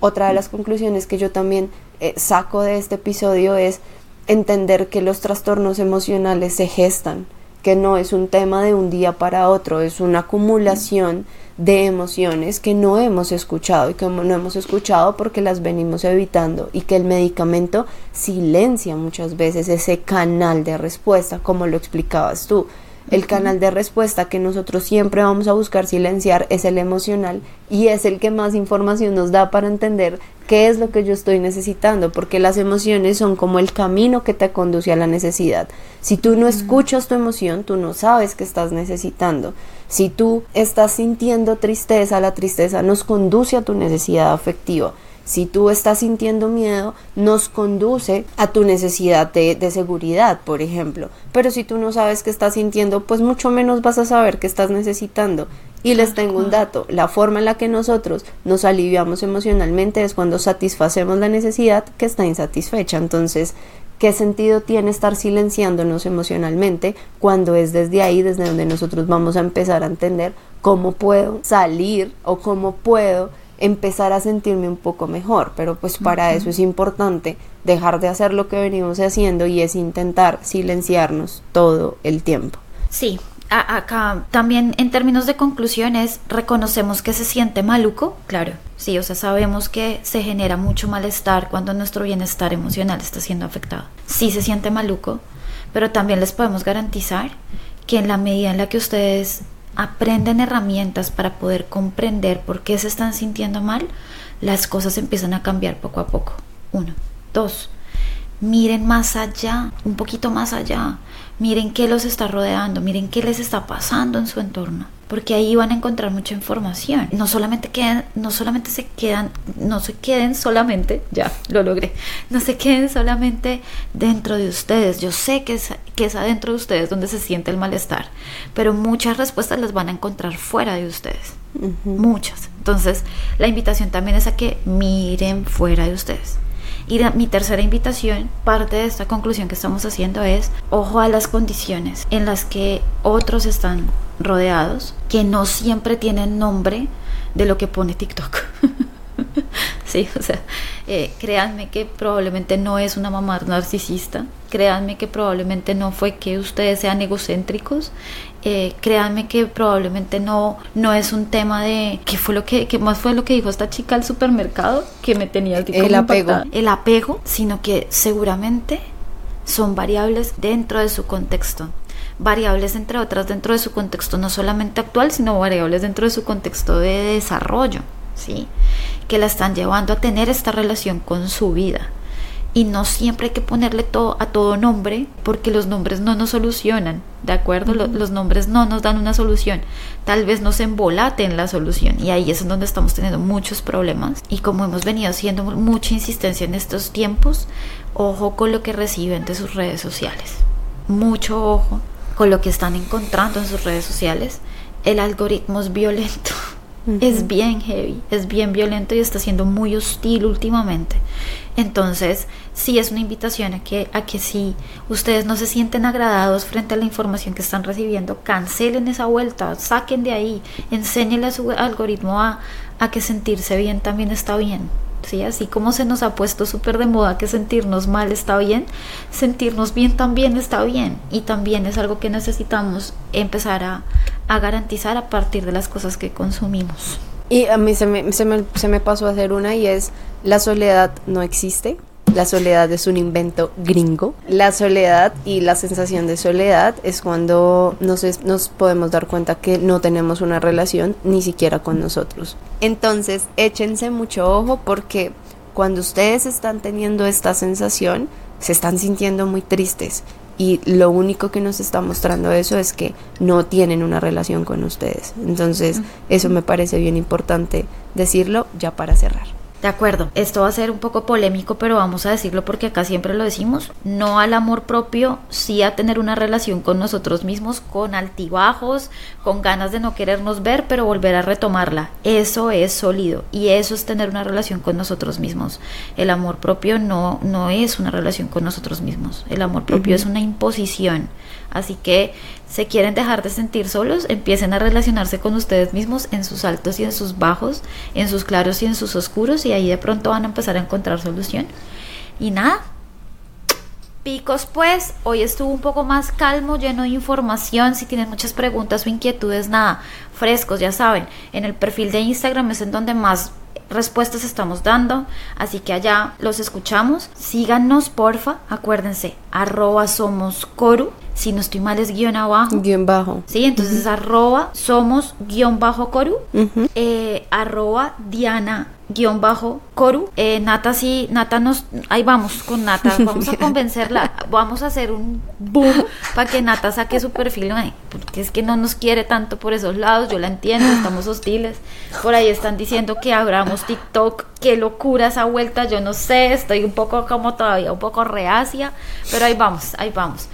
Otra de las conclusiones que yo también eh, saco de este episodio es entender que los trastornos emocionales se gestan, que no es un tema de un día para otro, es una acumulación de emociones que no hemos escuchado y que no hemos escuchado porque las venimos evitando y que el medicamento silencia muchas veces ese canal de respuesta, como lo explicabas tú. El canal de respuesta que nosotros siempre vamos a buscar silenciar es el emocional y es el que más información nos da para entender qué es lo que yo estoy necesitando, porque las emociones son como el camino que te conduce a la necesidad. Si tú no escuchas tu emoción, tú no sabes qué estás necesitando. Si tú estás sintiendo tristeza, la tristeza nos conduce a tu necesidad afectiva. Si tú estás sintiendo miedo, nos conduce a tu necesidad de, de, seguridad, por ejemplo. Pero si tú no sabes qué estás sintiendo, pues mucho menos vas a saber qué estás necesitando. Y les tengo un dato, la forma en la que nosotros nos aliviamos emocionalmente es cuando satisfacemos la necesidad que está insatisfecha. Entonces, ¿qué sentido tiene estar silenciándonos emocionalmente cuando es desde ahí, desde donde nosotros vamos a empezar a entender cómo puedo salir o cómo puedo empezar a sentirme un poco mejor, pero pues para eso es importante dejar de hacer lo que venimos haciendo y es intentar silenciarnos todo el tiempo. Sí, acá también en términos de conclusiones reconocemos que se siente maluco, claro, sí, o sea, sabemos que se genera mucho malestar cuando nuestro bienestar emocional está siendo afectado. Sí se siente maluco, pero también les podemos garantizar que en la medida en la que ustedes aprenden herramientas para poder comprender por qué se están sintiendo mal, las cosas empiezan a cambiar poco a poco. Uno. Dos. Miren más allá, un poquito más allá. Miren qué los está rodeando, miren qué les está pasando en su entorno porque ahí van a encontrar mucha información. No solamente quedan, no solamente se quedan, no se queden solamente, ya lo logré, no se queden solamente dentro de ustedes. Yo sé que que es adentro de ustedes donde se siente el malestar, pero muchas respuestas las van a encontrar fuera de ustedes. Muchas. Entonces, la invitación también es a que miren fuera de ustedes. Y mi tercera invitación, parte de esta conclusión que estamos haciendo es, ojo a las condiciones en las que otros están rodeados que no siempre tienen nombre de lo que pone TikTok. sí, o sea, eh, créanme que probablemente no es una mamá narcisista, créanme que probablemente no fue que ustedes sean egocéntricos, eh, créanme que probablemente no, no es un tema de qué fue lo que, qué más fue lo que dijo esta chica al supermercado que me tenía el, el apego, el apego, sino que seguramente son variables dentro de su contexto. Variables entre otras dentro de su contexto no solamente actual, sino variables dentro de su contexto de desarrollo, ¿sí? Que la están llevando a tener esta relación con su vida. Y no siempre hay que ponerle todo a todo nombre, porque los nombres no nos solucionan, ¿de acuerdo? Los, nombres no nos dan una solución. Tal vez nos embolaten la solución. Y ahí es donde estamos teniendo muchos problemas. Y como hemos venido haciendo mucha insistencia en estos tiempos, ojo con lo que reciben de sus redes sociales. Mucho ojo con lo que están encontrando en sus redes sociales. El algoritmo es violento. Es bien heavy, es bien violento y está siendo muy hostil últimamente. Entonces, sí es una invitación a que, a que si ustedes no se sienten agradados frente a la información que están recibiendo, cancelen esa vuelta, saquen de ahí, enséñenle a su algoritmo a, a que sentirse bien también está bien. ¿Sí? Así como se nos ha puesto súper de moda que sentirnos mal está bien, sentirnos bien también está bien. Y también es algo que necesitamos empezar a, garantizar a partir de las cosas que consumimos. Y a mí se me, se me, se me pasó a hacer una y es, la soledad no existe. La soledad es un invento gringo. La soledad y la sensación de soledad es cuando nos, es- nos podemos dar cuenta que no tenemos una relación ni siquiera con nosotros. Entonces, échense mucho ojo porque cuando ustedes están teniendo esta sensación, se están sintiendo muy tristes. Y lo único que nos está mostrando eso es que no tienen una relación con ustedes. Entonces, eso me parece bien importante decirlo ya para cerrar. De acuerdo, esto va a ser un poco polémico, pero vamos a decirlo porque acá siempre lo decimos. No al amor propio, sí a tener una relación con nosotros mismos, con altibajos, con ganas de no querernos ver, pero volver a retomarla. Eso es sólido y eso es tener una relación con nosotros mismos. El amor propio no, no es una relación con nosotros mismos. El amor propio es una imposición. Así que se quieren dejar de sentir solos, empiecen a relacionarse con ustedes mismos en sus altos y en sus bajos, en sus claros y en sus oscuros, y ahí de pronto van a empezar a encontrar solución. Y nada. Picos, pues, hoy estuvo un poco más calmo, lleno de información. Si tienen muchas preguntas o inquietudes, nada, frescos, ya saben. En el perfil de Instagram es en donde más respuestas estamos dando, así que allá los escuchamos. Síganos, porfa, acuérdense, arroba somos si no estoy mal es guion abajo. Guión bajo. Sí, entonces arroba somos guion bajo coru, eh, arroba Diana guion bajo coru. Eh, Nata sí, Nata nos, ahí vamos con Nata, vamos a convencerla, vamos a hacer un boom para que Nata saque su perfil, ay, porque es que no nos quiere tanto por esos lados, yo la entiendo, estamos hostiles, por ahí están diciendo que abramos TikTok, qué locura esa vuelta, yo no sé, estoy un poco como todavía un poco reacia, pero ahí vamos, ahí vamos.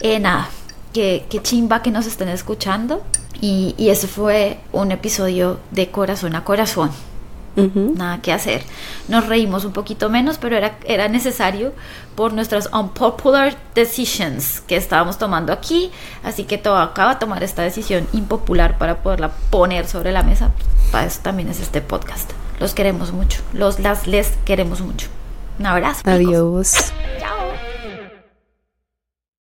Eh, nada, que, que chimba que nos estén escuchando y, y ese fue un episodio de corazón a corazón Ujú. nada que hacer. Nos reímos un poquito menos, pero era, era necesario por nuestras unpopular decisions que estábamos tomando aquí. Así que todo acaba de tomar esta decisión impopular para poderla poner sobre la mesa. Para eso también es este podcast. Los queremos mucho. Los las les queremos mucho. Un abrazo. Adiós.